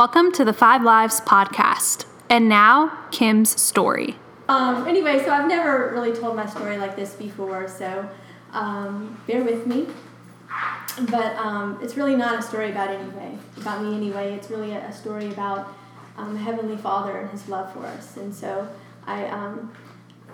Welcome to the Five Lives podcast. And now, Kim's story. Um, anyway, so I've never really told my story like this before, so um, bear with me. But um, it's really not a story about anyway, about me anyway. It's really a, a story about um, Heavenly Father and His love for us. And so I, um,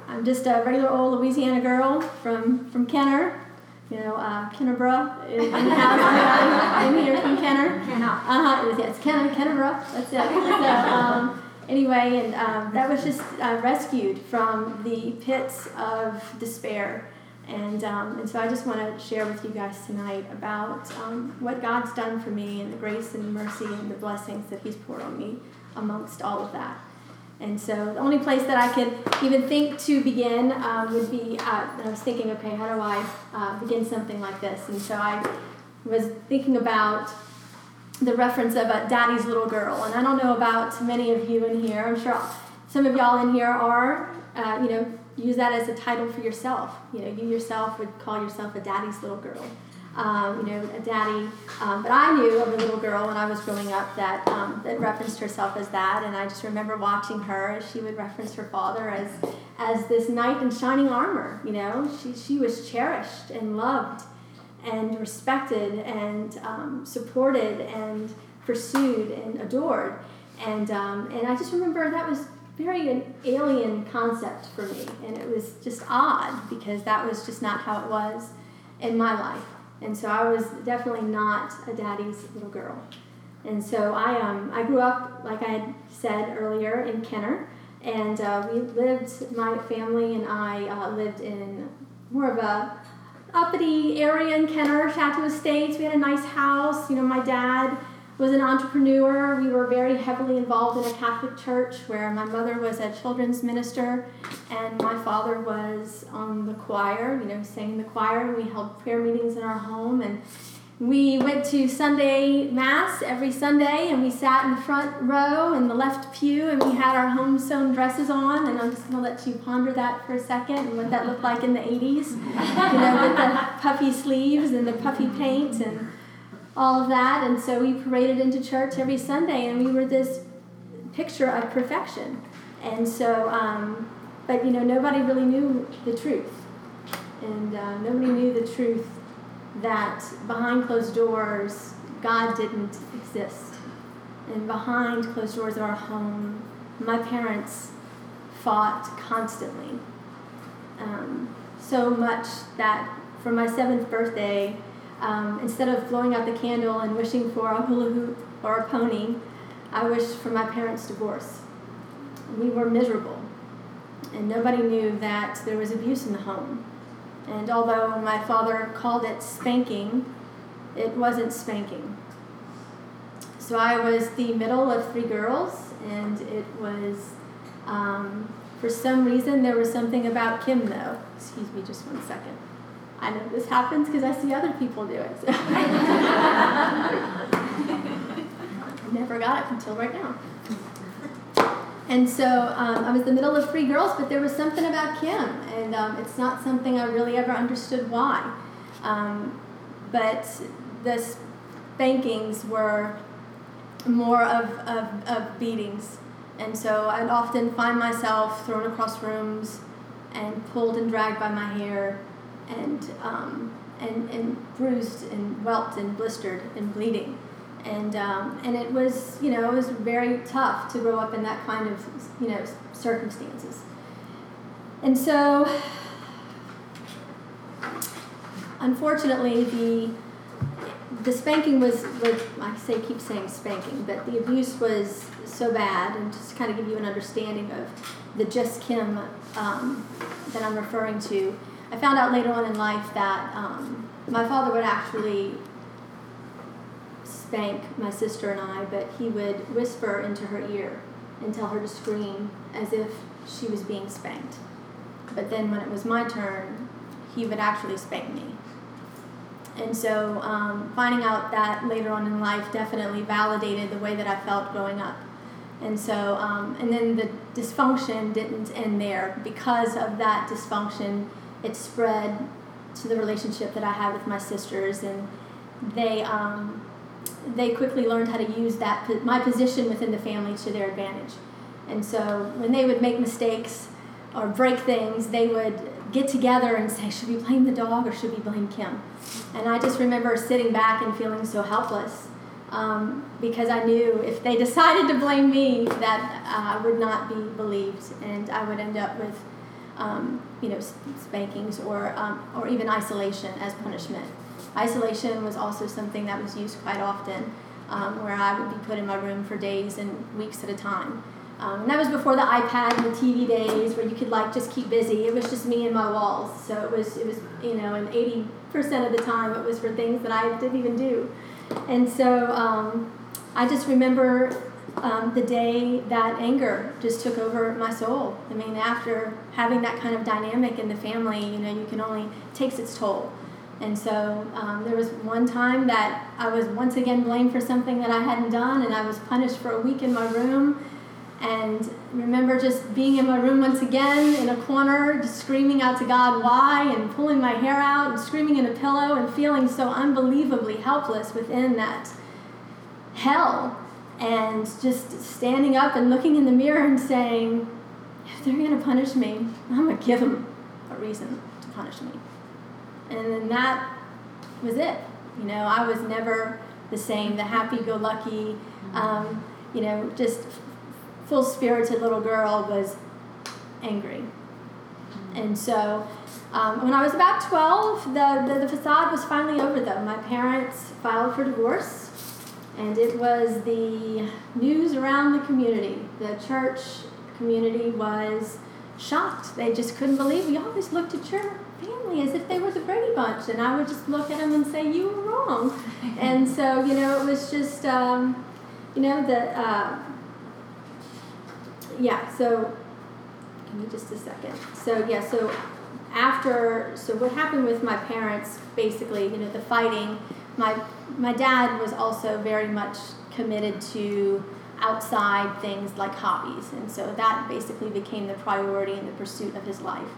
I'm just a regular old Louisiana girl from from Kenner, you know, uh, in the house. in here from Kenner. Uh-huh, it yes, Kenner, Kennerborough. That's it. So, um, anyway, and um, that was just uh, rescued from the pits of despair. And, um, and so I just want to share with you guys tonight about um, what God's done for me and the grace and mercy and the blessings that He's poured on me amongst all of that. And so the only place that I could even think to begin um, would be, uh, I was thinking, okay, how do I uh, begin something like this? And so I was thinking about the reference of a daddy's little girl. And I don't know about many of you in here. I'm sure some of y'all in here are, uh, you know, use that as a title for yourself. You know, you yourself would call yourself a daddy's little girl um, you know, a daddy. Um, but I knew of a little girl when I was growing up that um, that referenced herself as that, and I just remember watching her as she would reference her father as as this knight in shining armor. You know, she she was cherished and loved, and respected and um, supported and pursued and adored, and um, and I just remember that was very an alien concept for me, and it was just odd because that was just not how it was in my life. And so I was definitely not a daddy's little girl. And so I, um, I grew up, like I had said earlier, in Kenner. And uh, we lived, my family and I uh, lived in more of a uppity area in Kenner, Chateau Estates. We had a nice house. You know, my dad was an entrepreneur. We were very heavily involved in a Catholic church where my mother was a children's minister and my father was on the choir, you know, sang the choir. And we held prayer meetings in our home and we went to Sunday Mass every Sunday and we sat in the front row in the left pew and we had our home sewn dresses on. And I'm just going to let you ponder that for a second and what that looked like in the 80s, you know, with the puffy sleeves and the puffy paint and all of that. And so we paraded into church every Sunday, and we were this picture of perfection. And so, um, but you know, nobody really knew the truth. And uh, nobody knew the truth that behind closed doors, God didn't exist. And behind closed doors of our home, my parents fought constantly. Um, so much that for my seventh birthday, um, instead of blowing out the candle and wishing for a hula hoop or a pony, I wished for my parents' divorce. We were miserable, and nobody knew that there was abuse in the home. And although my father called it spanking, it wasn't spanking. So I was the middle of three girls, and it was, um, for some reason, there was something about Kim, though. Excuse me just one second. I know this happens because I see other people do it. So. Never got it until right now. And so um, I was the middle of three girls, but there was something about Kim, and um, it's not something I really ever understood why. Um, but the spankings were more of, of, of beatings. And so I'd often find myself thrown across rooms and pulled and dragged by my hair and um, and and bruised and whelped and blistered and bleeding, and um, and it was you know it was very tough to grow up in that kind of you know circumstances, and so unfortunately the the spanking was, was I say keep saying spanking, but the abuse was so bad, and just to kind of give you an understanding of the just Kim um, that I'm referring to I found out later on in life that um, my father would actually spank my sister and I, but he would whisper into her ear and tell her to scream as if she was being spanked. But then when it was my turn, he would actually spank me. And so um, finding out that later on in life definitely validated the way that I felt growing up. And so, um, and then the dysfunction didn't end there. Because of that dysfunction, it spread to the relationship that I had with my sisters, and they um, they quickly learned how to use that my position within the family to their advantage. And so when they would make mistakes or break things, they would get together and say, Should we blame the dog or should we blame Kim? And I just remember sitting back and feeling so helpless um, because I knew if they decided to blame me, that uh, I would not be believed and I would end up with. Um, you know, spankings or, um, or even isolation as punishment. Isolation was also something that was used quite often, um, where I would be put in my room for days and weeks at a time. Um, and that was before the iPad and the TV days, where you could like just keep busy. It was just me and my walls. So it was, it was, you know, and eighty percent of the time it was for things that I didn't even do. And so um, I just remember um, the day that anger just took over my soul. I mean, after having that kind of dynamic in the family, you know, you can only takes its toll. And so um, there was one time that I was once again blamed for something that I hadn't done, and I was punished for a week in my room. And remember just being in my room once again in a corner, just screaming out to God why, and pulling my hair out and screaming in a pillow, and feeling so unbelievably helpless within that hell. And just standing up and looking in the mirror and saying, if they're going to punish me, I'm going to give them a reason to punish me. And then that was it. You know, I was never the same, the happy go lucky, um, you know, just full spirited little girl was angry. And so um, when I was about 12, the, the, the facade was finally over, though. My parents filed for divorce, and it was the news around the community. The church community was shocked. They just couldn't believe. We always looked at your family as if they were the Brady Bunch, and I would just look at them and say, "You were wrong." and so, you know, it was just, um, you know, the uh, yeah. So, give me just a second. So yeah. So after, so what happened with my parents? Basically, you know, the fighting. My my dad was also very much committed to outside things like hobbies. And so that basically became the priority in the pursuit of his life.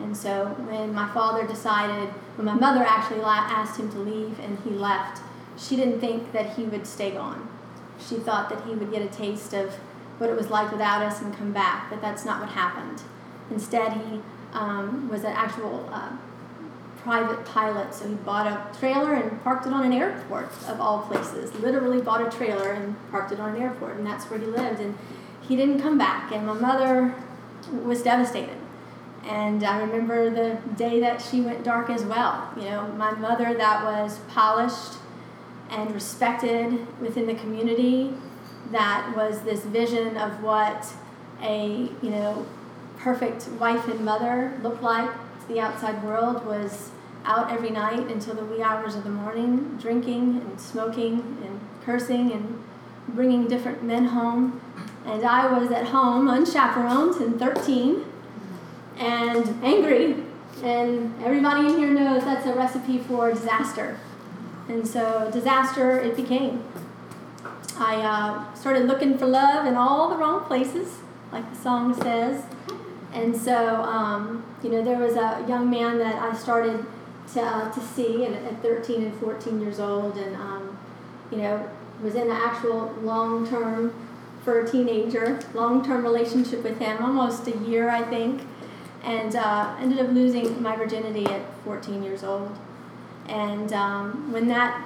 And so when my father decided, when my mother actually asked him to leave and he left, she didn't think that he would stay gone. She thought that he would get a taste of what it was like without us and come back, but that's not what happened. Instead, he um, was an actual uh, private pilot, so he bought a trailer and parked it on an airport of all places. Literally bought a trailer and parked it on an airport, and that's where he lived. And he didn't come back, and my mother was devastated. And I remember the day that she went dark as well. You know, my mother that was polished and respected within the community, that was this vision of what a, you know, perfect wife and mother looked like to the outside world was out every night until the wee hours of the morning, drinking and smoking and cursing and bringing different men home. And I was at home, unchaperoned, and 13, and angry. And everybody in here knows that's a recipe for disaster. And so, disaster it became. I uh, started looking for love in all the wrong places, like the song says. And so, um, you know, there was a young man that I started to, uh, to see at, at 13 and 14 years old and um, you know was in an actual long term for a teenager long term relationship with him almost a year i think and uh, ended up losing my virginity at 14 years old. And um, when that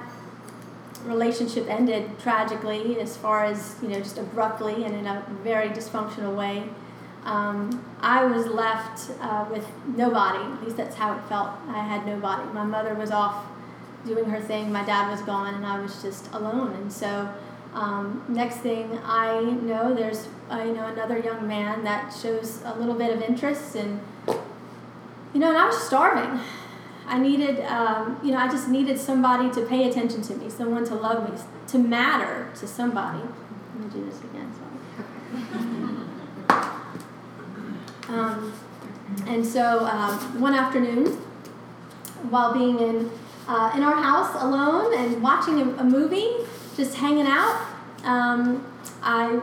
relationship ended tragically as far as you know just abruptly and in a very dysfunctional way um, I was left uh, with nobody. At least that's how it felt. I had nobody. My mother was off doing her thing. My dad was gone, and I was just alone. And so, um, next thing I know, there's uh, you know another young man that shows a little bit of interest, and you know, and I was starving. I needed, um, you know, I just needed somebody to pay attention to me, someone to love me, to matter to somebody. Let me do this again. Sorry. Um, and so um, one afternoon, while being in, uh, in our house alone and watching a, a movie, just hanging out, um, I,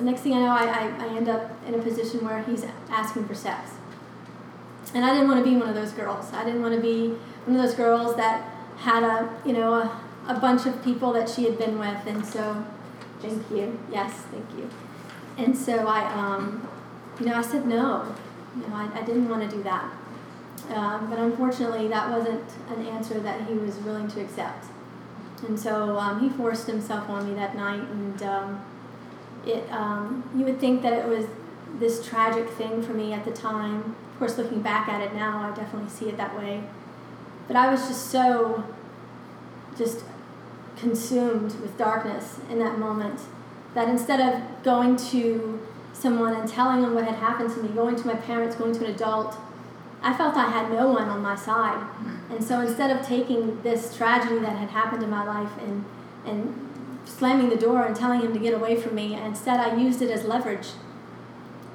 next thing I know, I, I, I end up in a position where he's asking for sex. And I didn't want to be one of those girls. I didn't want to be one of those girls that had a, you know, a, a bunch of people that she had been with, and so, thank you. Yes, thank you. And so I, um, you know, I said no. You know, I, I didn't want to do that. Um, but unfortunately, that wasn't an answer that he was willing to accept. And so um, he forced himself on me that night, and um, it. Um, you would think that it was this tragic thing for me at the time. Of course, looking back at it now, I definitely see it that way. But I was just so, just consumed with darkness in that moment that instead of going to someone and telling them what had happened to me, going to my parents, going to an adult, I felt I had no one on my side. And so instead of taking this tragedy that had happened in my life and, and slamming the door and telling him to get away from me, instead I used it as leverage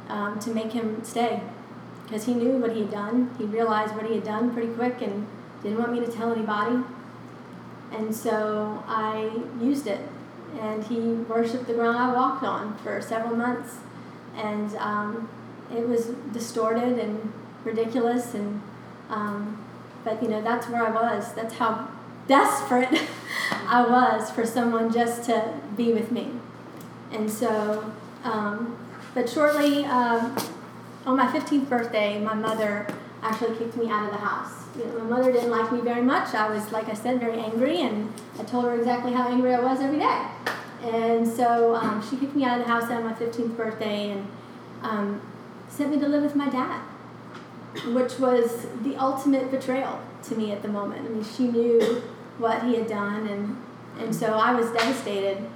um, to make him stay. Because he knew what he had done. He realized what he had done pretty quick and didn't want me to tell anybody. And so I used it. And he worshiped the ground I walked on for several months. And um, it was distorted and ridiculous. And um, but you know that's where I was. That's how desperate I was for someone just to be with me. And so, um, but shortly um, on my 15th birthday, my mother actually kicked me out of the house. You know, my mother didn't like me very much. I was, like I said, very angry, and I told her exactly how angry I was every day. And so um, she kicked me out of the house on my 15th birthday and um, sent me to live with my dad, which was the ultimate betrayal to me at the moment. I mean, she knew what he had done, and, and so I was devastated.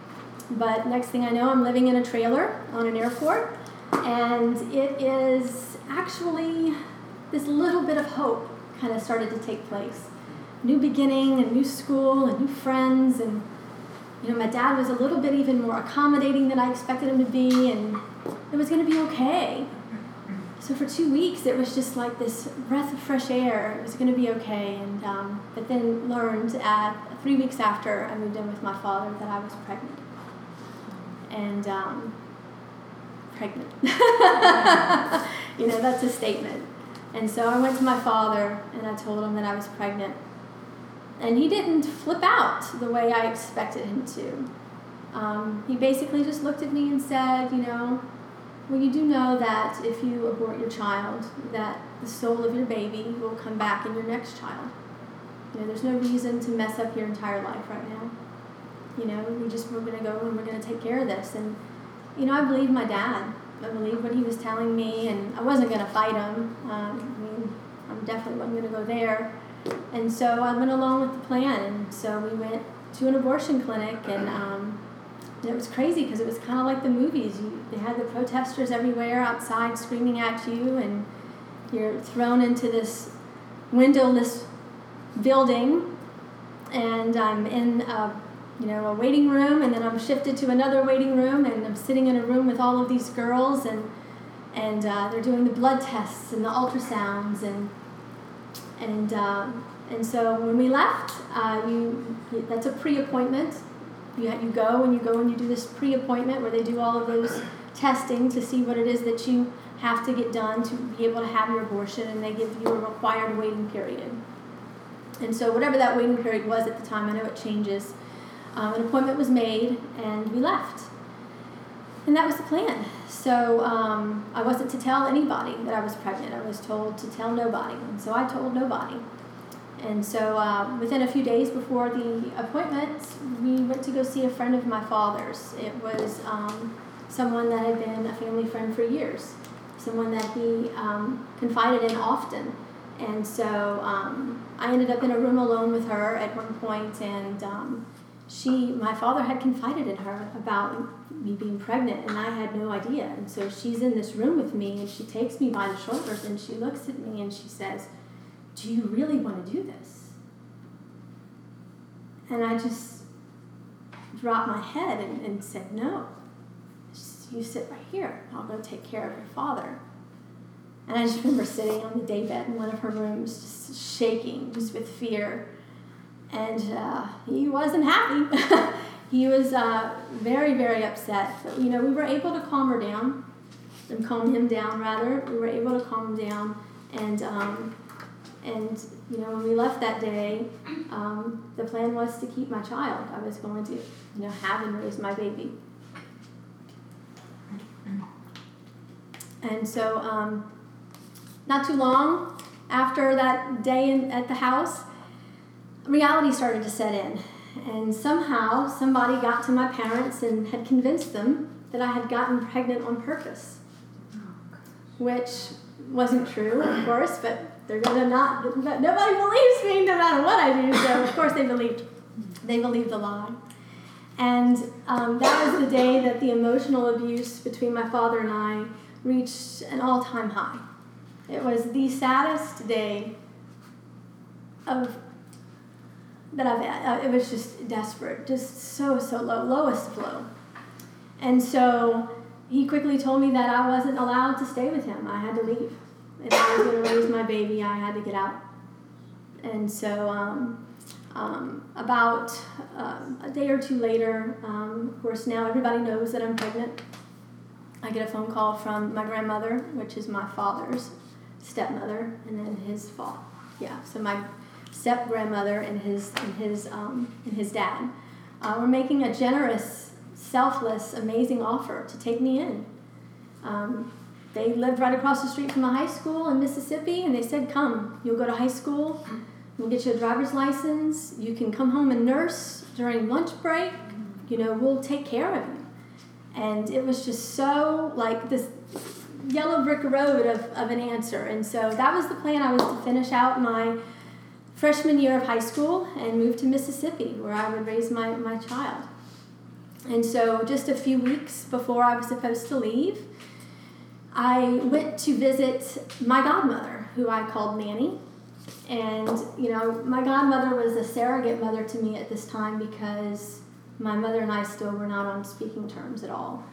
But next thing I know, I'm living in a trailer on an airport, and it is actually this little bit of hope kind of started to take place. New beginning, a new school, and new friends, and you know, my dad was a little bit even more accommodating than I expected him to be, and it was going to be okay. So for two weeks, it was just like this breath of fresh air. It was going to be okay, and um, but then learned at three weeks after I moved in with my father that I was pregnant, and um, pregnant. you know, that's a statement. And so I went to my father and I told him that I was pregnant. And he didn't flip out the way I expected him to. Um, he basically just looked at me and said, you know, well, you do know that if you abort your child, that the soul of your baby will come back in your next child. You know, there's no reason to mess up your entire life right now. You know, we just we're gonna go and we're gonna take care of this. And you know, I believed my dad. I believed what he was telling me, and I wasn't gonna fight him. Um, I mean, I definitely wasn't gonna go there. And so I went along with the plan, and so we went to an abortion clinic, and um, and it was crazy because it was kind of like the movies. You, they had the protesters everywhere outside screaming at you, and you're thrown into this windowless building, and I'm in a you know a waiting room, and then I'm shifted to another waiting room, and I'm sitting in a room with all of these girls, and and uh, they're doing the blood tests and the ultrasounds, and and uh, and so when we left, uh, you that's a pre-appointment. You you go and you go and you do this pre-appointment where they do all of those testing to see what it is that you have to get done to be able to have your abortion, and they give you a required waiting period. And so whatever that waiting period was at the time, I know it changes. Um, an appointment was made, and we left. And that was the plan. So um, I wasn't to tell anybody that I was pregnant. I was told to tell nobody. And so I told nobody. And so uh, within a few days before the appointment, we went to go see a friend of my father's. It was um, someone that had been a family friend for years, someone that he um, confided in often. And so um, I ended up in a room alone with her at one point, and um, she, my father had confided in her about me being pregnant, and I had no idea. And so she's in this room with me, and she takes me by the shoulders, and she looks at me, and she says, "Do you really want to do this?" And I just dropped my head and, and said, "No. You sit right here. I'll go take care of your father." And I just remember sitting on the daybed in one of her rooms, just shaking, just with fear. And uh, he wasn't happy. he was uh, very, very upset. But, you know, we were able to calm her down, and calm him down, rather. We were able to calm him down and, um, and you know, when we left that day, um, the plan was to keep my child. I was going to, you know, have and raise my baby. And so, um, not too long after that day in, at the house, reality started to set in. And somehow, somebody got to my parents and had convinced them that I had gotten pregnant on purpose, which wasn't true, of course, but they're gonna not. Nobody believes me no matter what I do. So of course they believed. They believed the lie. And um, that was the day that the emotional abuse between my father and I reached an all-time high. It was the saddest day of that I've. Uh, it was just desperate, just so so low, lowest low. And so he quickly told me that I wasn't allowed to stay with him. I had to leave. If I was going to raise my baby, I had to get out. And so, um, um, about um, a day or two later, um, of course, now everybody knows that I'm pregnant. I get a phone call from my grandmother, which is my father's stepmother, and then his father. Yeah, so my step grandmother and his and his um, and his dad uh, were making a generous, selfless, amazing offer to take me in. Um, they lived right across the street from a high school in Mississippi, and they said, Come, you'll go to high school, we'll get you a driver's license, you can come home and nurse during lunch break, you know, we'll take care of you. And it was just so like this yellow brick road of, of an answer. And so that was the plan. I was to finish out my freshman year of high school and move to Mississippi where I would raise my, my child. And so just a few weeks before I was supposed to leave, I went to visit my godmother, who I called Nanny. And, you know, my godmother was a surrogate mother to me at this time because my mother and I still were not on speaking terms at all.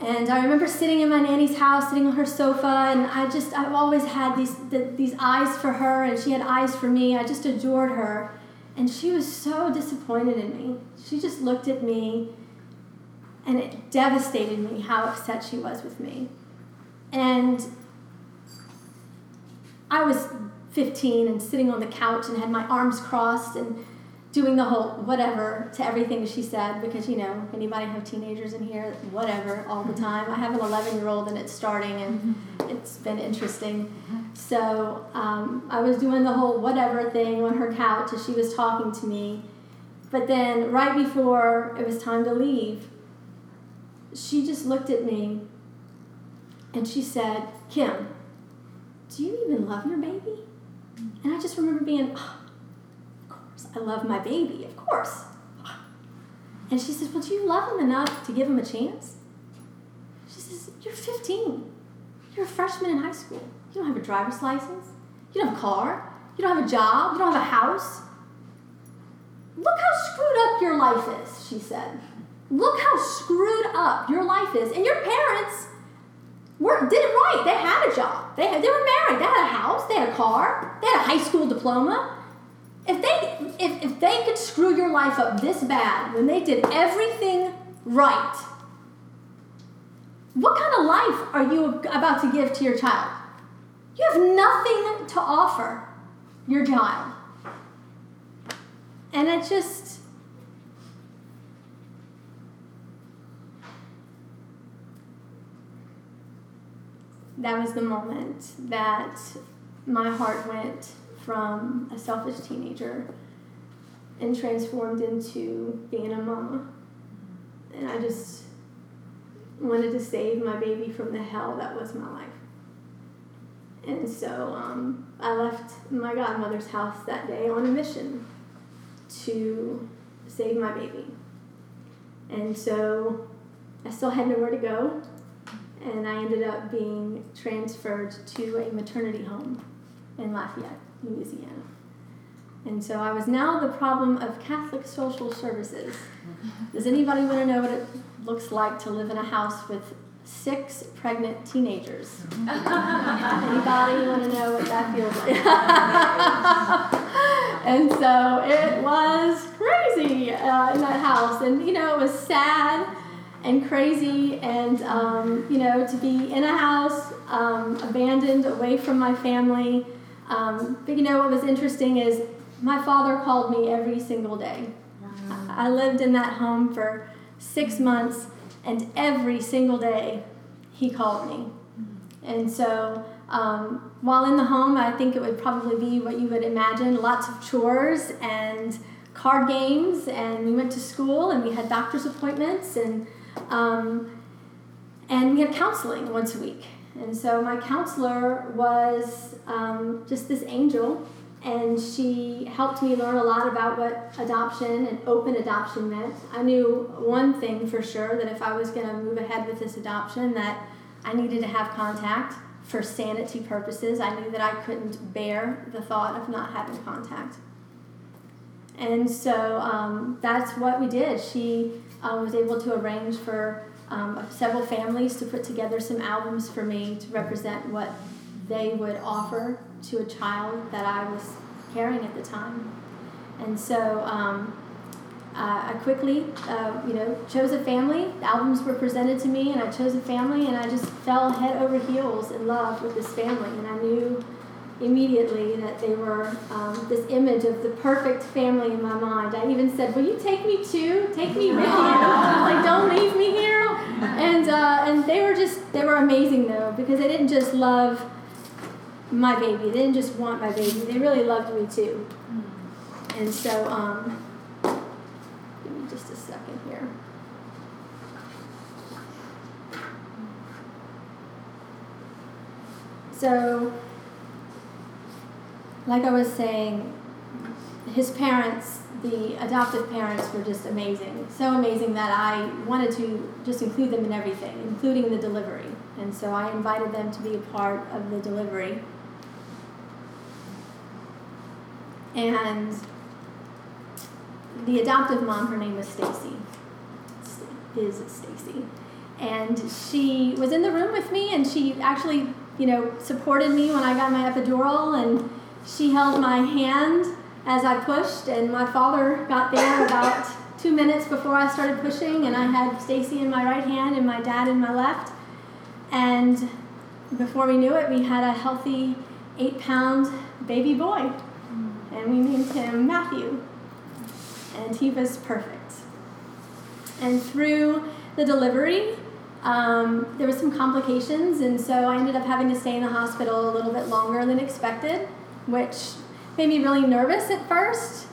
And I remember sitting in my nanny's house, sitting on her sofa, and I just, I've always had these, the, these eyes for her, and she had eyes for me. I just adored her. And she was so disappointed in me. She just looked at me and it devastated me how upset she was with me. And I was 15 and sitting on the couch and had my arms crossed and doing the whole whatever to everything she said because you know anybody have teenagers in here whatever all the mm-hmm. time. I have an 11 year old and it's starting and mm-hmm. it's been interesting. Mm-hmm. So um, i was doing the whole whatever thing on her couch as she was talking to me. But then right before it was time to leave she just looked at me and she said, Kim, do you even love your baby? And I just remember being, oh, of course, I love my baby, of course. And she says, Well, do you love him enough to give him a chance? She says, You're 15. You're a freshman in high school. You don't have a driver's license. You don't have a car. You don't have a job. You don't have a house. Look how screwed up your life is, she said. Look how screwed up your life is. And your parents were, did it right. They had a job. They, had, they were married. They had a house. They had a car. They had a high school diploma. If they, if, if they could screw your life up this bad when they did everything right, what kind of life are you about to give to your child? You have nothing to offer your child. And it just, that was the moment that my heart went from a selfish teenager and transformed into being a mama. And I just wanted to save my baby from the hell that was my life. And so um, I left my godmother's house that day on a mission to save my baby. And so I still had nowhere to go and I ended up being transferred to a maternity home in Lafayette, Louisiana. And so I was now the problem of Catholic Social Services. Does anybody want to know what it looks like to live in a house with six pregnant teenagers? anybody want to know what that feels like? and so it was crazy uh, in that house. And, you know, it was sad and crazy and um, you know to be in a house um, abandoned away from my family Um, but you know what was interesting is my father called me every single day. I lived in that home for six months, and every single day he called me. And so um, while in the home, I think it would probably be what you would imagine lots of chores and card games, and we went to school and we had doctor's appointments, and, um, and we had counseling once a week. And so my counselor was um, just this angel, and she helped me learn a lot about what adoption and open adoption meant. I knew one thing for sure that if I was going to move ahead with this adoption, that I needed to have contact for sanity purposes. I knew that I couldn't bear the thought of not having contact. And so um, that's what we did. She uh, was able to arrange for um, several families to put together some albums for me to represent what they would offer to a child that I was carrying at the time. And so um, uh, I quickly, uh, you know, chose a family. The albums were presented to me, and I chose a family, and I just fell head over heels in love with this family. And I knew immediately that they were um, this image of the perfect family in my mind. I even said, "Will you take me too? Take me with you. like, don't leave me here." And uh, and they were just they were amazing though because they didn't just love my baby. They didn't just want my baby. They really loved me too. And so, um, give me just a second here. So, like I was saying, his parents, the adoptive parents, were just amazing. So amazing that I wanted to just include them in everything, including the delivery. And so I invited them to be a part of the delivery. And the adoptive mom, her name was Stacy. Is Stacy. And she was in the room with me and she actually, you know, supported me when I got my epidural and she held my hand as I pushed and my father got there about two minutes before I started pushing and I had Stacy in my right hand and my dad in my left. And before we knew it, we had a healthy eight pound baby boy and we named him Matthew. And he was perfect. And through the delivery, um, there was some complications, and so I ended up having to stay in the hospital a little bit longer than expected, which made me really nervous at first.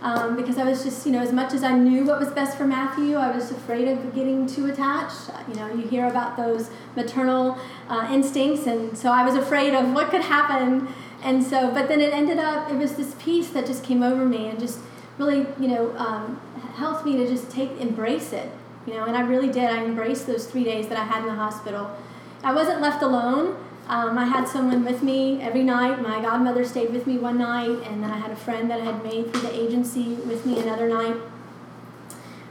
Um, because I was just, you know, as much as I knew what was best for Matthew, I was afraid of getting too attached. You know, you hear about those maternal uh, instincts, and so I was afraid of what could happen and so, but then it ended up, it was this peace that just came over me and just really, you know, um, helped me to just take, embrace it, you know, and I really did. I embraced those three days that I had in the hospital. I wasn't left alone. Um, I had someone with me every night. My godmother stayed with me one night, and then I had a friend that I had made through the agency with me another night.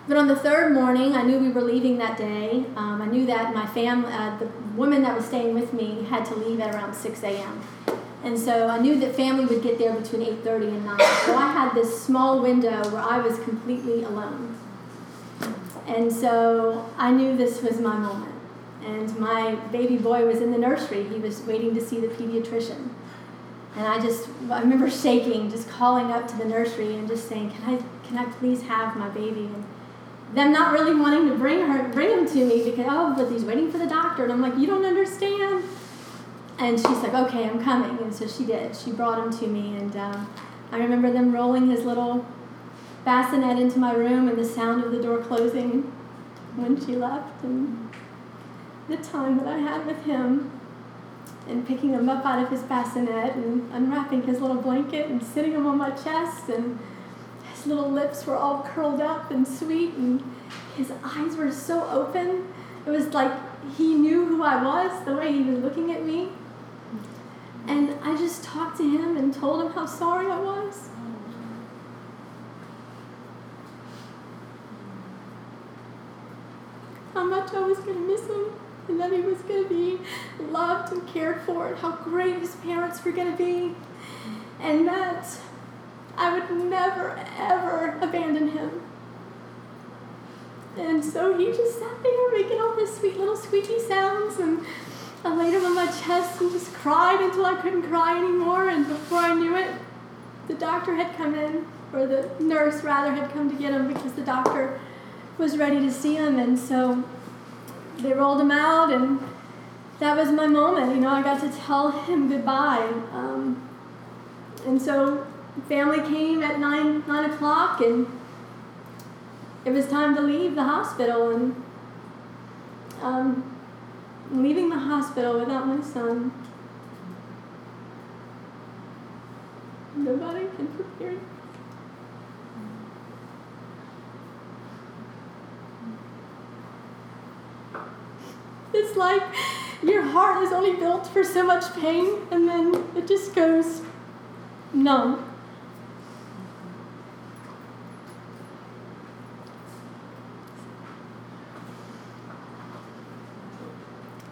But on the third morning, I knew we were leaving that day. Um, I knew that my family, uh, the woman that was staying with me, had to leave at around 6 a.m. And so I knew that family would get there between 8:30 and 9. So I had this small window where I was completely alone. And so I knew this was my moment. And my baby boy was in the nursery. He was waiting to see the pediatrician. And I just I remember shaking, just calling up to the nursery and just saying, "Can I can I please have my baby?" And them not really wanting to bring her bring him to me because oh, but he's waiting for the doctor. And I'm like, "You don't understand." And she's like, okay, I'm coming. And so she did. She brought him to me. And um, I remember them rolling his little bassinet into my room and the sound of the door closing when she left. And the time that I had with him and picking him up out of his bassinet and unwrapping his little blanket and sitting him on my chest. And his little lips were all curled up and sweet. And his eyes were so open. It was like he knew who I was, the way he was looking at me. And I just talked to him and told him how sorry I was. How much I was going to miss him and that he was going to be loved and cared for and how great his parents were going to be. And that I would never, ever abandon him. And so he just sat there making all his sweet little squeaky sounds and I laid him on my chest and just cried until I couldn't cry anymore. And before I knew it, the doctor had come in, or the nurse rather had come to get him because the doctor was ready to see him. And so they rolled him out, and that was my moment. You know, I got to tell him goodbye. Um, and so family came at nine nine o'clock, and it was time to leave the hospital. And um, leaving the hospital without my son. Nobody can prepare. It's like your heart is only built for so much pain and then it just goes numb.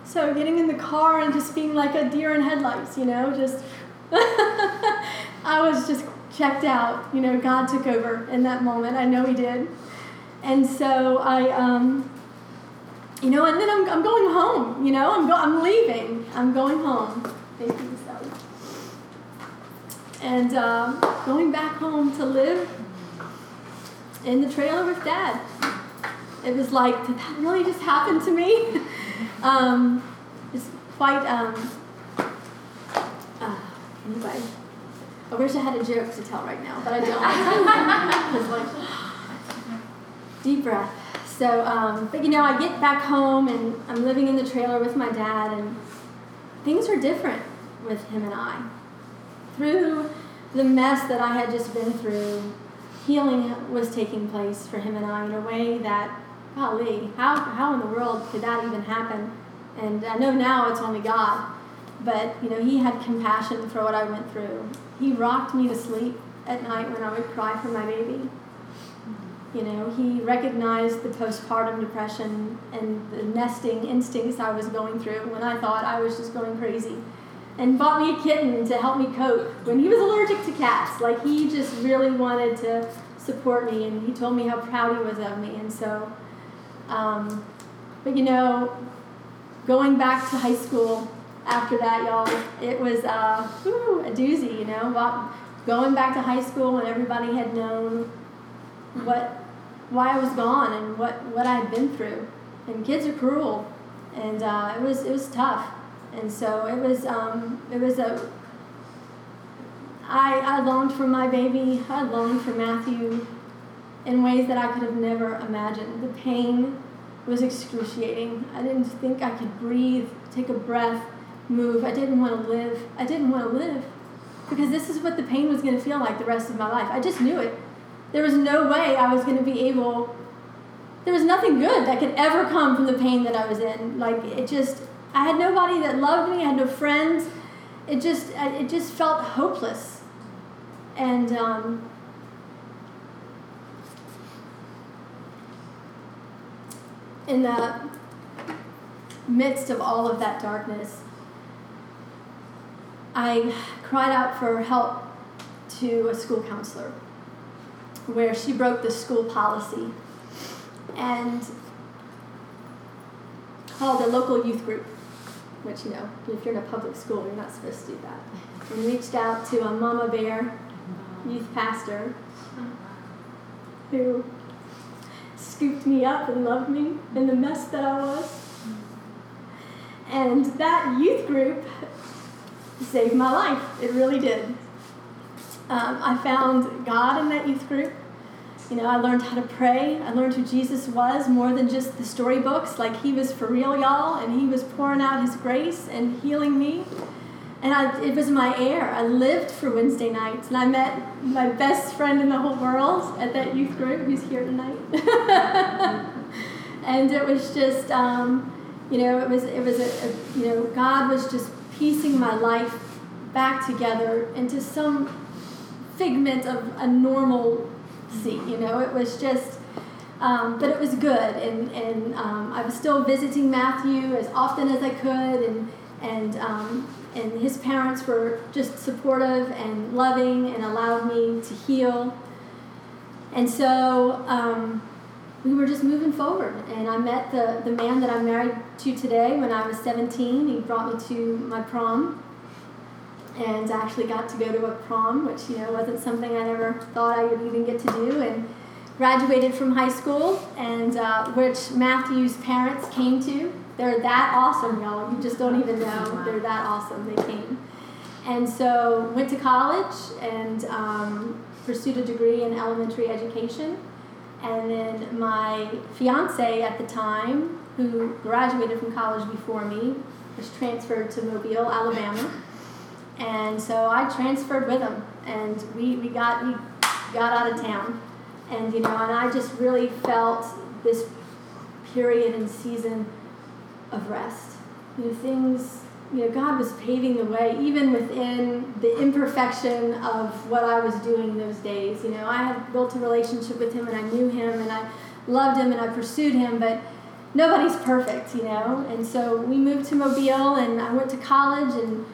So getting in the car and just being like a deer in headlights, you know, just I was just checked out. You know, God took over in that moment. I know He did. And so I, um, you know, and then I'm, I'm going home. You know, I'm go, I'm leaving. I'm going home. Thank you, Sally. And um, going back home to live in the trailer with Dad. It was like, did that really just happen to me? um, it's quite, um, uh, anyway. I wish I had a joke to tell right now, but I don't. like, deep breath. So, um, but you know, I get back home and I'm living in the trailer with my dad, and things are different with him and I. Through the mess that I had just been through, healing was taking place for him and I in a way that, golly, how, how in the world could that even happen? And I know now it's only God, but you know, he had compassion for what I went through. He rocked me to sleep at night when I would cry for my baby. You know, he recognized the postpartum depression and the nesting instincts I was going through when I thought I was just going crazy. And bought me a kitten to help me cope when he was allergic to cats. Like, he just really wanted to support me, and he told me how proud he was of me. And so, um, but you know, going back to high school after that, y'all, it was uh, whew, a doozy, you know. Going back to high school when everybody had known what why I was gone and what, what I had been through. And kids are cruel, and uh, it was it was tough. And so it was um, it was a I, I longed for my baby. I longed for Matthew in ways that I could have never imagined. The pain was excruciating. I didn't think I could breathe, take a breath, move. I didn't want to live. I didn't want to live because this is what the pain was going to feel like the rest of my life. I just knew it. There was no way I was going to be able, there was nothing good that could ever come from the pain that I was in. Like, it just, I had nobody that loved me, I had no friends. It just, it just felt hopeless. And, um, in the midst of all of that darkness, I cried out for help to a school counselor where she broke the school policy and called a local youth group, which, you know, if you're in a public school, you're not supposed to do that, and reached out to a Mama Bear youth pastor who scooped me up and loved me in the mess that I was. And that youth group saved my life. It really did. Um, I found God in that youth group. You know, I learned how to pray. I learned who Jesus was more than just the storybooks. Like, He was for real, y'all, and He was pouring out His grace and healing me. And I, it was my air. I lived for Wednesday nights, and I met my best friend in the whole world at that youth group who's here tonight. and it was just, um, you know, it was it was a, a, you know, God was just piecing my life back together into some figment of a normal normalcy. You know, it was just. Um, but it was good, and, and um, I was still visiting Matthew as often as I could, and and um, and his parents were just supportive and loving and allowed me to heal. And so, um, we were just moving forward. And I met the, the man that I'm married to today when I was 17. He brought me to my prom. And I actually got to go to a prom, which, you know, wasn't something I never thought I would even get to do. And graduated from high school, and uh, which Matthew's parents came to. They're that awesome, y'all. You just don't even know. They're that awesome. They came. And so went to college and um, pursued a degree in elementary education and then my fiance at the time, who graduated from college before me, was transferred to Mobile, Alabama. And so I transferred with him, and we, we got we got out of town, and you know, and I just really felt this period and season of rest. You know, things you know, God was paving the way, even within the imperfection of what I was doing those days. You know, I had built a relationship with Him and I knew Him and I loved Him and I pursued Him, but nobody's perfect, you know. And so we moved to Mobile and I went to college and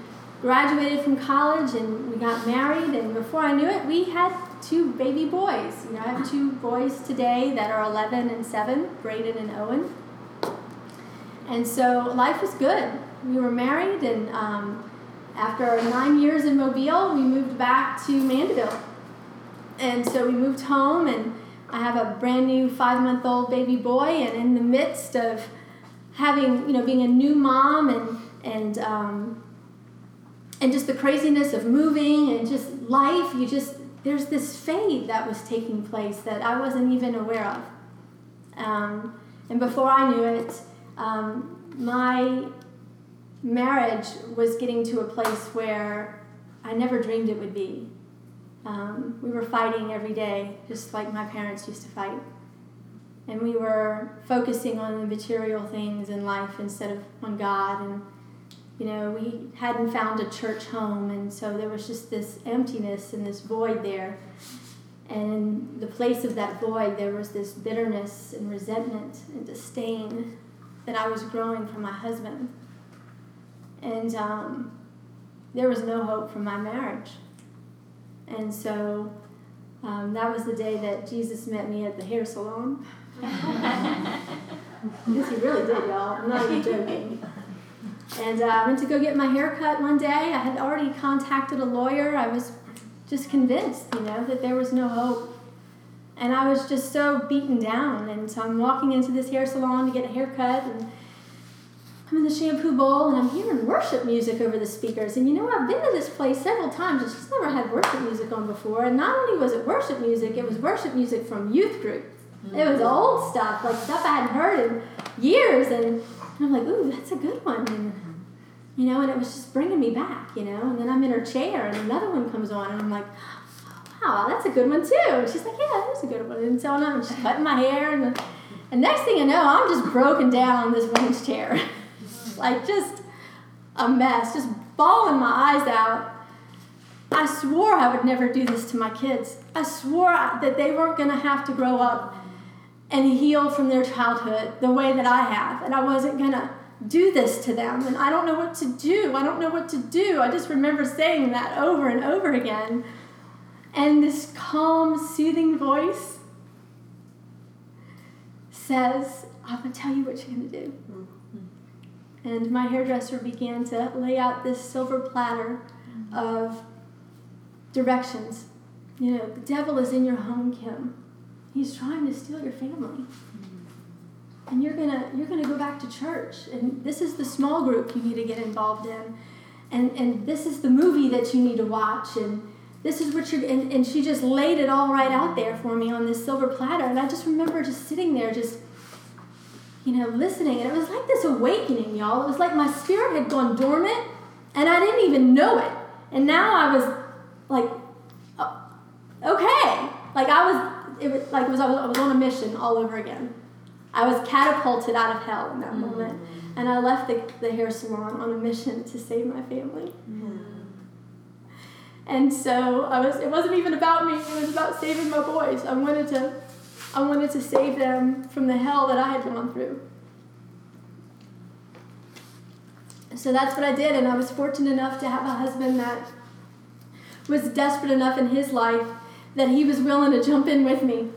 graduated from college and we got married. And before I knew it, we had two baby boys. You know, I have two boys today that are 11 and 7, Braden and Owen. And so life was good we were married, and um, after nine years in Mobile, we moved back to Mandeville. And so we moved home, and I have a brand new five month old baby boy, and in the midst of having, you know, being a new mom and, and, um, and just the craziness of moving and just life, you just, there's this fade that was taking place that I wasn't even aware of. Um, and before I knew it, um, my marriage was getting to a place where I never dreamed it would be. Um, we were fighting every day, just like my parents used to fight. And we were focusing on the material things in life instead of on God. And, you know, we hadn't found a church home, and so there was just this emptiness and this void there. And in the place of that void, there was this bitterness and resentment and disdain that I was growing from my husband and um, there was no hope for my marriage. And so um, that was the day that Jesus met me at the hair salon. yes, he really did, y'all. I'm not even joking. And uh, I went to go get my hair cut one day. I had already contacted a lawyer. I was just convinced, you know, that there was no hope. And I was just so beaten down. And so I'm walking into this hair salon to get a haircut, and I'm in the shampoo bowl and I'm hearing worship music over the speakers. And you know, I've been to this place several times and she's never had worship music on before. And not only was it worship music, it was worship music from youth group. Mm-hmm. It was old stuff, like stuff I hadn't heard in years. And I'm like, ooh, that's a good one. And, you know, and it was just bringing me back, you know. And then I'm in her chair and another one comes on and I'm like, wow, that's a good one too. And she's like, yeah, that's a good one. And so I'm just cutting my hair. And, and next thing you know, I'm just broken down on this woman's chair. like just a mess, just bawling my eyes out. I swore I would never do this to my kids. I swore that they weren't going to have to grow up and heal from their childhood the way that I have, and I wasn't going to do this to them. And I don't know what to do. I don't know what to do. I just remember saying that over and over again. And this calm, soothing voice says, I'm going to tell you what you're going to do mm-hmm. and my hairdresser began to lay out this silver platter mm-hmm. of directions. You know, the devil is in your home, Kim. He's trying to steal your family. And you're gonna you're gonna go back to church. And this is the small group you need to get involved in. And and this is the movie that you need to watch and this is what you're and, and she just laid it all right out there for me on this silver platter. And I just remember just sitting there just you know, listening. And it was like this awakening, y'all. It was like my spirit had gone dormant and I didn't even know it. And now I was like, uh, okay. Like I was, it was like it was, I was, I was on a mission all over again. I was catapulted out of hell in that mm-hmm. moment. And I left the, the hair salon on a mission to save my family. Mm-hmm. And so I was, it wasn't even about me, it was about saving my boys. I wanted to I wanted to save them from the hell that I had gone through. So that's what I did, and I was fortunate enough to have a husband that was desperate enough in his life that he was willing to jump in with me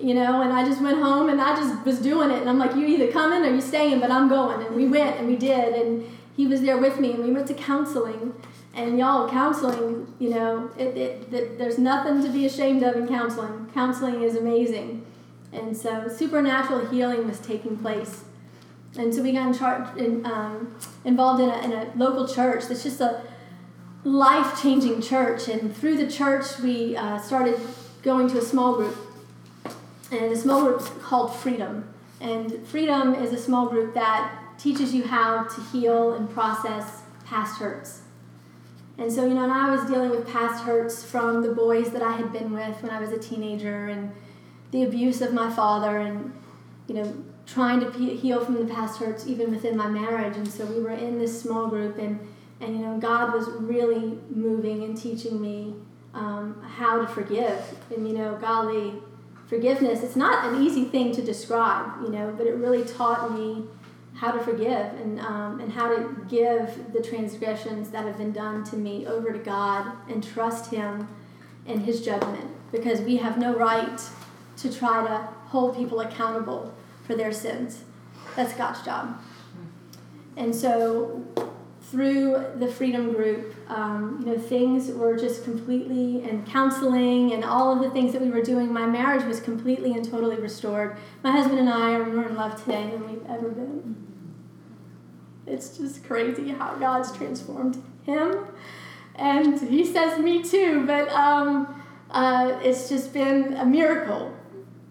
you know, and I just went home and I just was doing it. And I'm like, you either coming or you staying, but I'm going. And we went and we did. And he was there with me and we went to counseling. And y'all, counseling, you know, it, it, it, there's nothing to be ashamed of in counseling. Counseling is amazing. And so supernatural healing was taking place. And so we got in in, um, involved in a, in a local church that's just a life changing church. And through the church, we uh, started going to a small group. And the small group is called Freedom. And Freedom is a small group that teaches you how to heal and process past hurts. And so, you know, and I was dealing with past hurts from the boys that I had been with when I was a teenager and the abuse of my father and, you know, trying to heal from the past hurts even within my marriage. And so we were in this small group and, and you know, God was really moving and teaching me um, how to forgive. And, you know, golly, forgiveness, it's not an easy thing to describe, you know, but it really taught me how to forgive and, um, and how to give the transgressions that have been done to me over to God and trust Him and His judgment because we have no right to try to hold people accountable for their sins. That's God's job. And so through the Freedom Group, um, you know, things were just completely, and counseling and all of the things that we were doing, my marriage was completely and totally restored. My husband and I are more in love today than we've ever been. It's just crazy how God's transformed him. And he says me too, but um, uh, it's just been a miracle.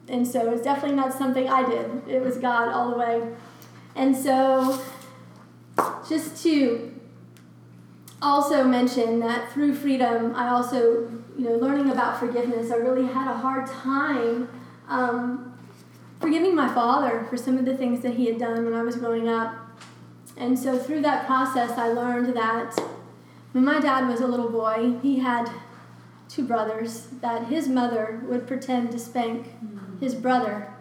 And so it's definitely not something I did, it was God all the way. And so just to also mention that through freedom, I also, you know, learning about forgiveness, I really had a hard time um, forgiving my father for some of the things that he had done when I was growing up. And so through that process, I learned that when my dad was a little boy, he had two brothers, that his mother would pretend to spank his brother,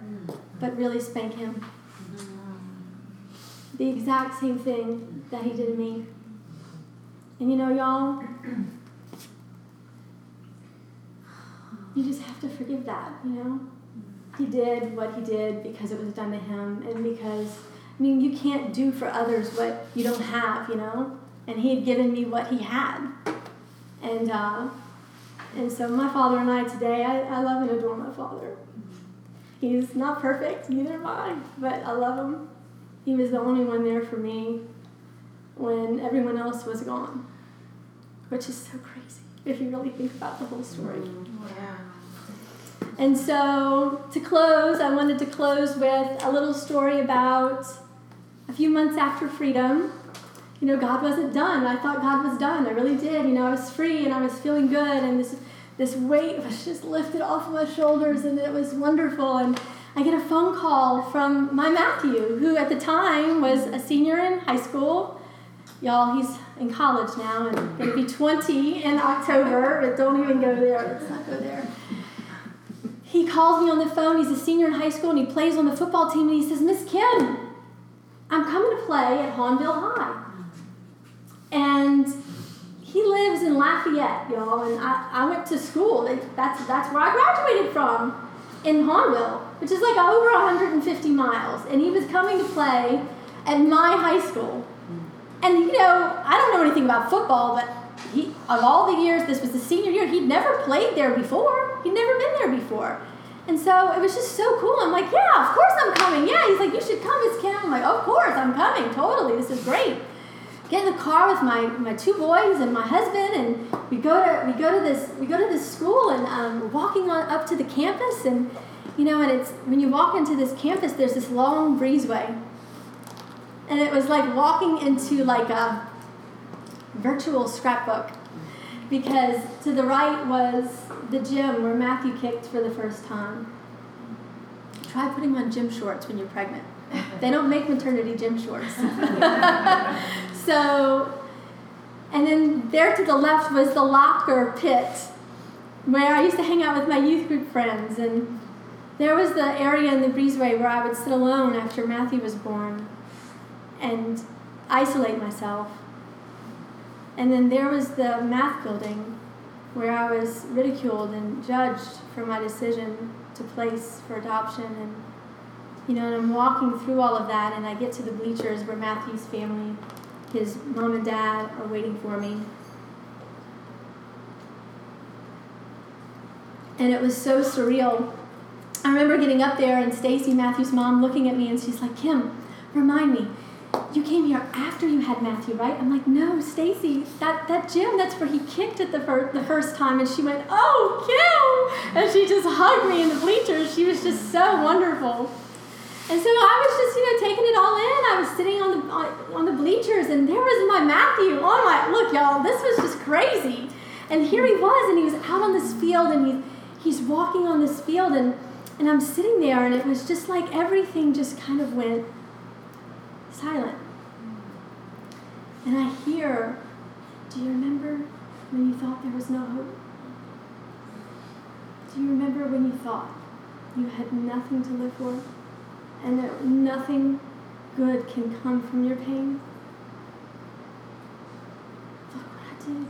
but really spank him the exact same thing that he did to me. And you know, y'all, you just have to forgive that, you know? He did what he did because it was done to him and because, I mean, you can't do for others what you don't have, you know? And he had given me what he had. And, uh, and so my father and I today, I, I love and adore my father. He's not perfect, neither am I, but I love him he was the only one there for me when everyone else was gone, which is so crazy if you really think about the whole story. Yeah. And so, to close, I wanted to close with a little story about a few months after freedom. You know, God wasn't done. I thought God was done. I really did. You know, I was free and I was feeling good, and this this weight was just lifted off of my shoulders, and it was wonderful. And I get a phone call from my Matthew, who at the time was a senior in high school. Y'all, he's in college now and to be 20 in October, but don't even go there. Let's not go there. He calls me on the phone. He's a senior in high school and he plays on the football team. And he says, Miss Kim, I'm coming to play at Hahnville High. And he lives in Lafayette, y'all. And I, I went to school. That's, that's where I graduated from in Hahnville, which is like over 150 miles. And he was coming to play at my high school. And you know, I don't know anything about football, but he, of all the years, this was the senior year, he'd never played there before. He'd never been there before. And so it was just so cool. I'm like, yeah, of course I'm coming. Yeah, he's like, you should come, Miss Kim. I'm like, of course, I'm coming. Totally. This is great. Get in the car with my, my two boys and my husband, and we go to we go to this we go to this school, and um, we're walking on up to the campus, and you know, and it's when you walk into this campus, there's this long breezeway. And it was like walking into like a virtual scrapbook because to the right was the gym where Matthew kicked for the first time. Try putting on gym shorts when you're pregnant. They don't make maternity gym shorts. so, and then there to the left was the locker pit where I used to hang out with my youth group friends and there was the area in the breezeway where I would sit alone after Matthew was born and isolate myself. And then there was the math building where I was ridiculed and judged for my decision to place for adoption. And, you know, and I'm walking through all of that, and I get to the bleachers where Matthew's family, his mom and dad, are waiting for me. And it was so surreal. I remember getting up there and Stacy, Matthew's mom, looking at me, and she's like, Kim, remind me, you came here after you had Matthew, right? I'm like, no, Stacy, that, that gym, that's where he kicked it the, fir- the first time. And she went, oh, Kim! And she just hugged me in the bleachers. She was just so wonderful. And so I was just, you know, taking it all in. I was sitting on the on, on the bleachers, and there was my Matthew. Oh my, look, y'all, this was just crazy. And here he was, and he was out on this field, and he's he's walking on this field, and and I'm sitting there, and it was just like everything just kind of went silent. And I hear, Do you remember when you thought there was no hope? Do you remember when you thought you had nothing to live for and that nothing good can come from your pain? Look what I did.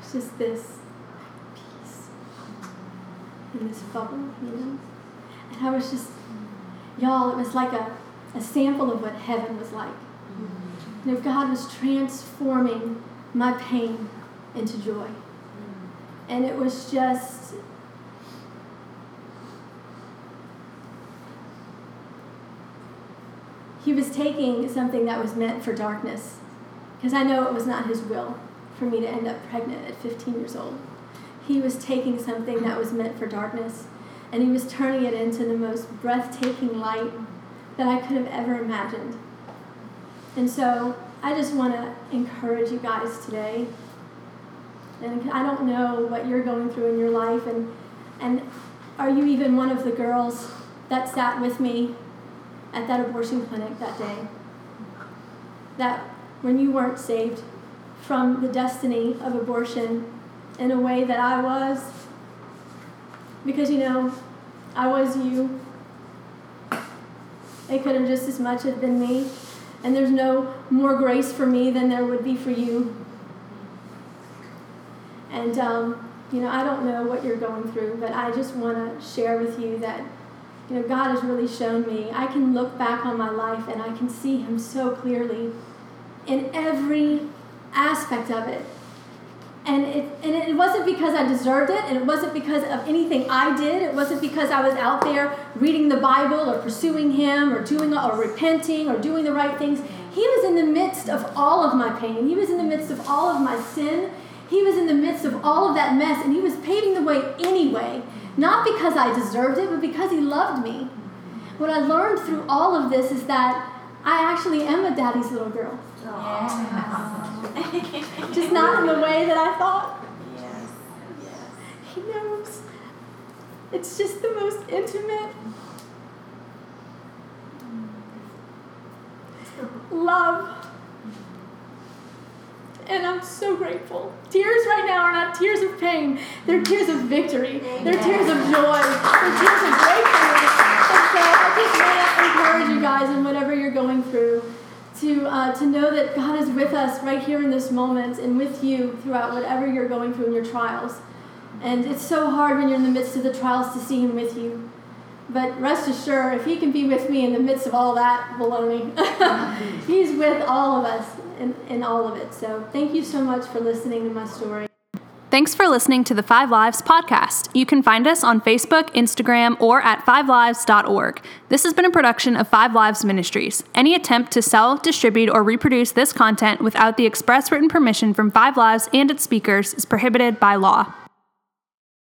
It's just this peace in this bubble, you know? And I was just, y'all, it was like a, a sample of what heaven was like. You know, God was transforming my pain into joy. And it was just, he was taking something that was meant for darkness. Because I know it was not his will for me to end up pregnant at 15 years old. He was taking something that was meant for darkness and he was turning it into the most breathtaking light that I could have ever imagined. And so I just want to encourage you guys today. And I don't know what you're going through in your life, and, and are you even one of the girls that sat with me at that abortion clinic that day? That when you weren't saved from the destiny of abortion in a way that I was, because, you know, I was you. It could have just as much have been me. And there's no more grace for me than there would be for you. And, um, you know, I don't know what you're going through, but I just want to share with you that, you know, God has really shown me. I can look back on my life and I can see Him so clearly in every aspect of it and it, and it wasn't because I deserved it, and it wasn't because of anything I did. It wasn't because I was out there reading the Bible or pursuing Him or doing or repenting or doing the right things. He was in the midst of all of my pain. He was in the midst of all of my sin. He was in the midst of all of that mess, and He was paving the way anyway. Not because I deserved it, but because He loved me. What I learned through all of this is that I actually am a daddy's little girl. Just not in the way that I thought. Yes. He knows. It's just the most intimate mm. love. And I'm so grateful. Tears right now are not tears of pain, they're tears of victory. They're tears of joy. They're tears of gratefulness. And so I just want to encourage you guys in whatever you're going through to, uh, to know that God is with us right here in this moment and with you throughout whatever you're going through in your trials. And it's so hard when you're in the midst of the trials to see Him with you. But rest assured, if He can be with me in the midst of all that baloney, He's with all of us in all of it. So thank you so much for listening to my story. Thanks for listening to the Five Lives podcast. You can find us on Facebook, Instagram, or at fivelives.org. This has been a production of Five Lives Ministries. Any attempt to sell, distribute, or reproduce this content without the express written permission from Five Lives and its speakers is prohibited by law.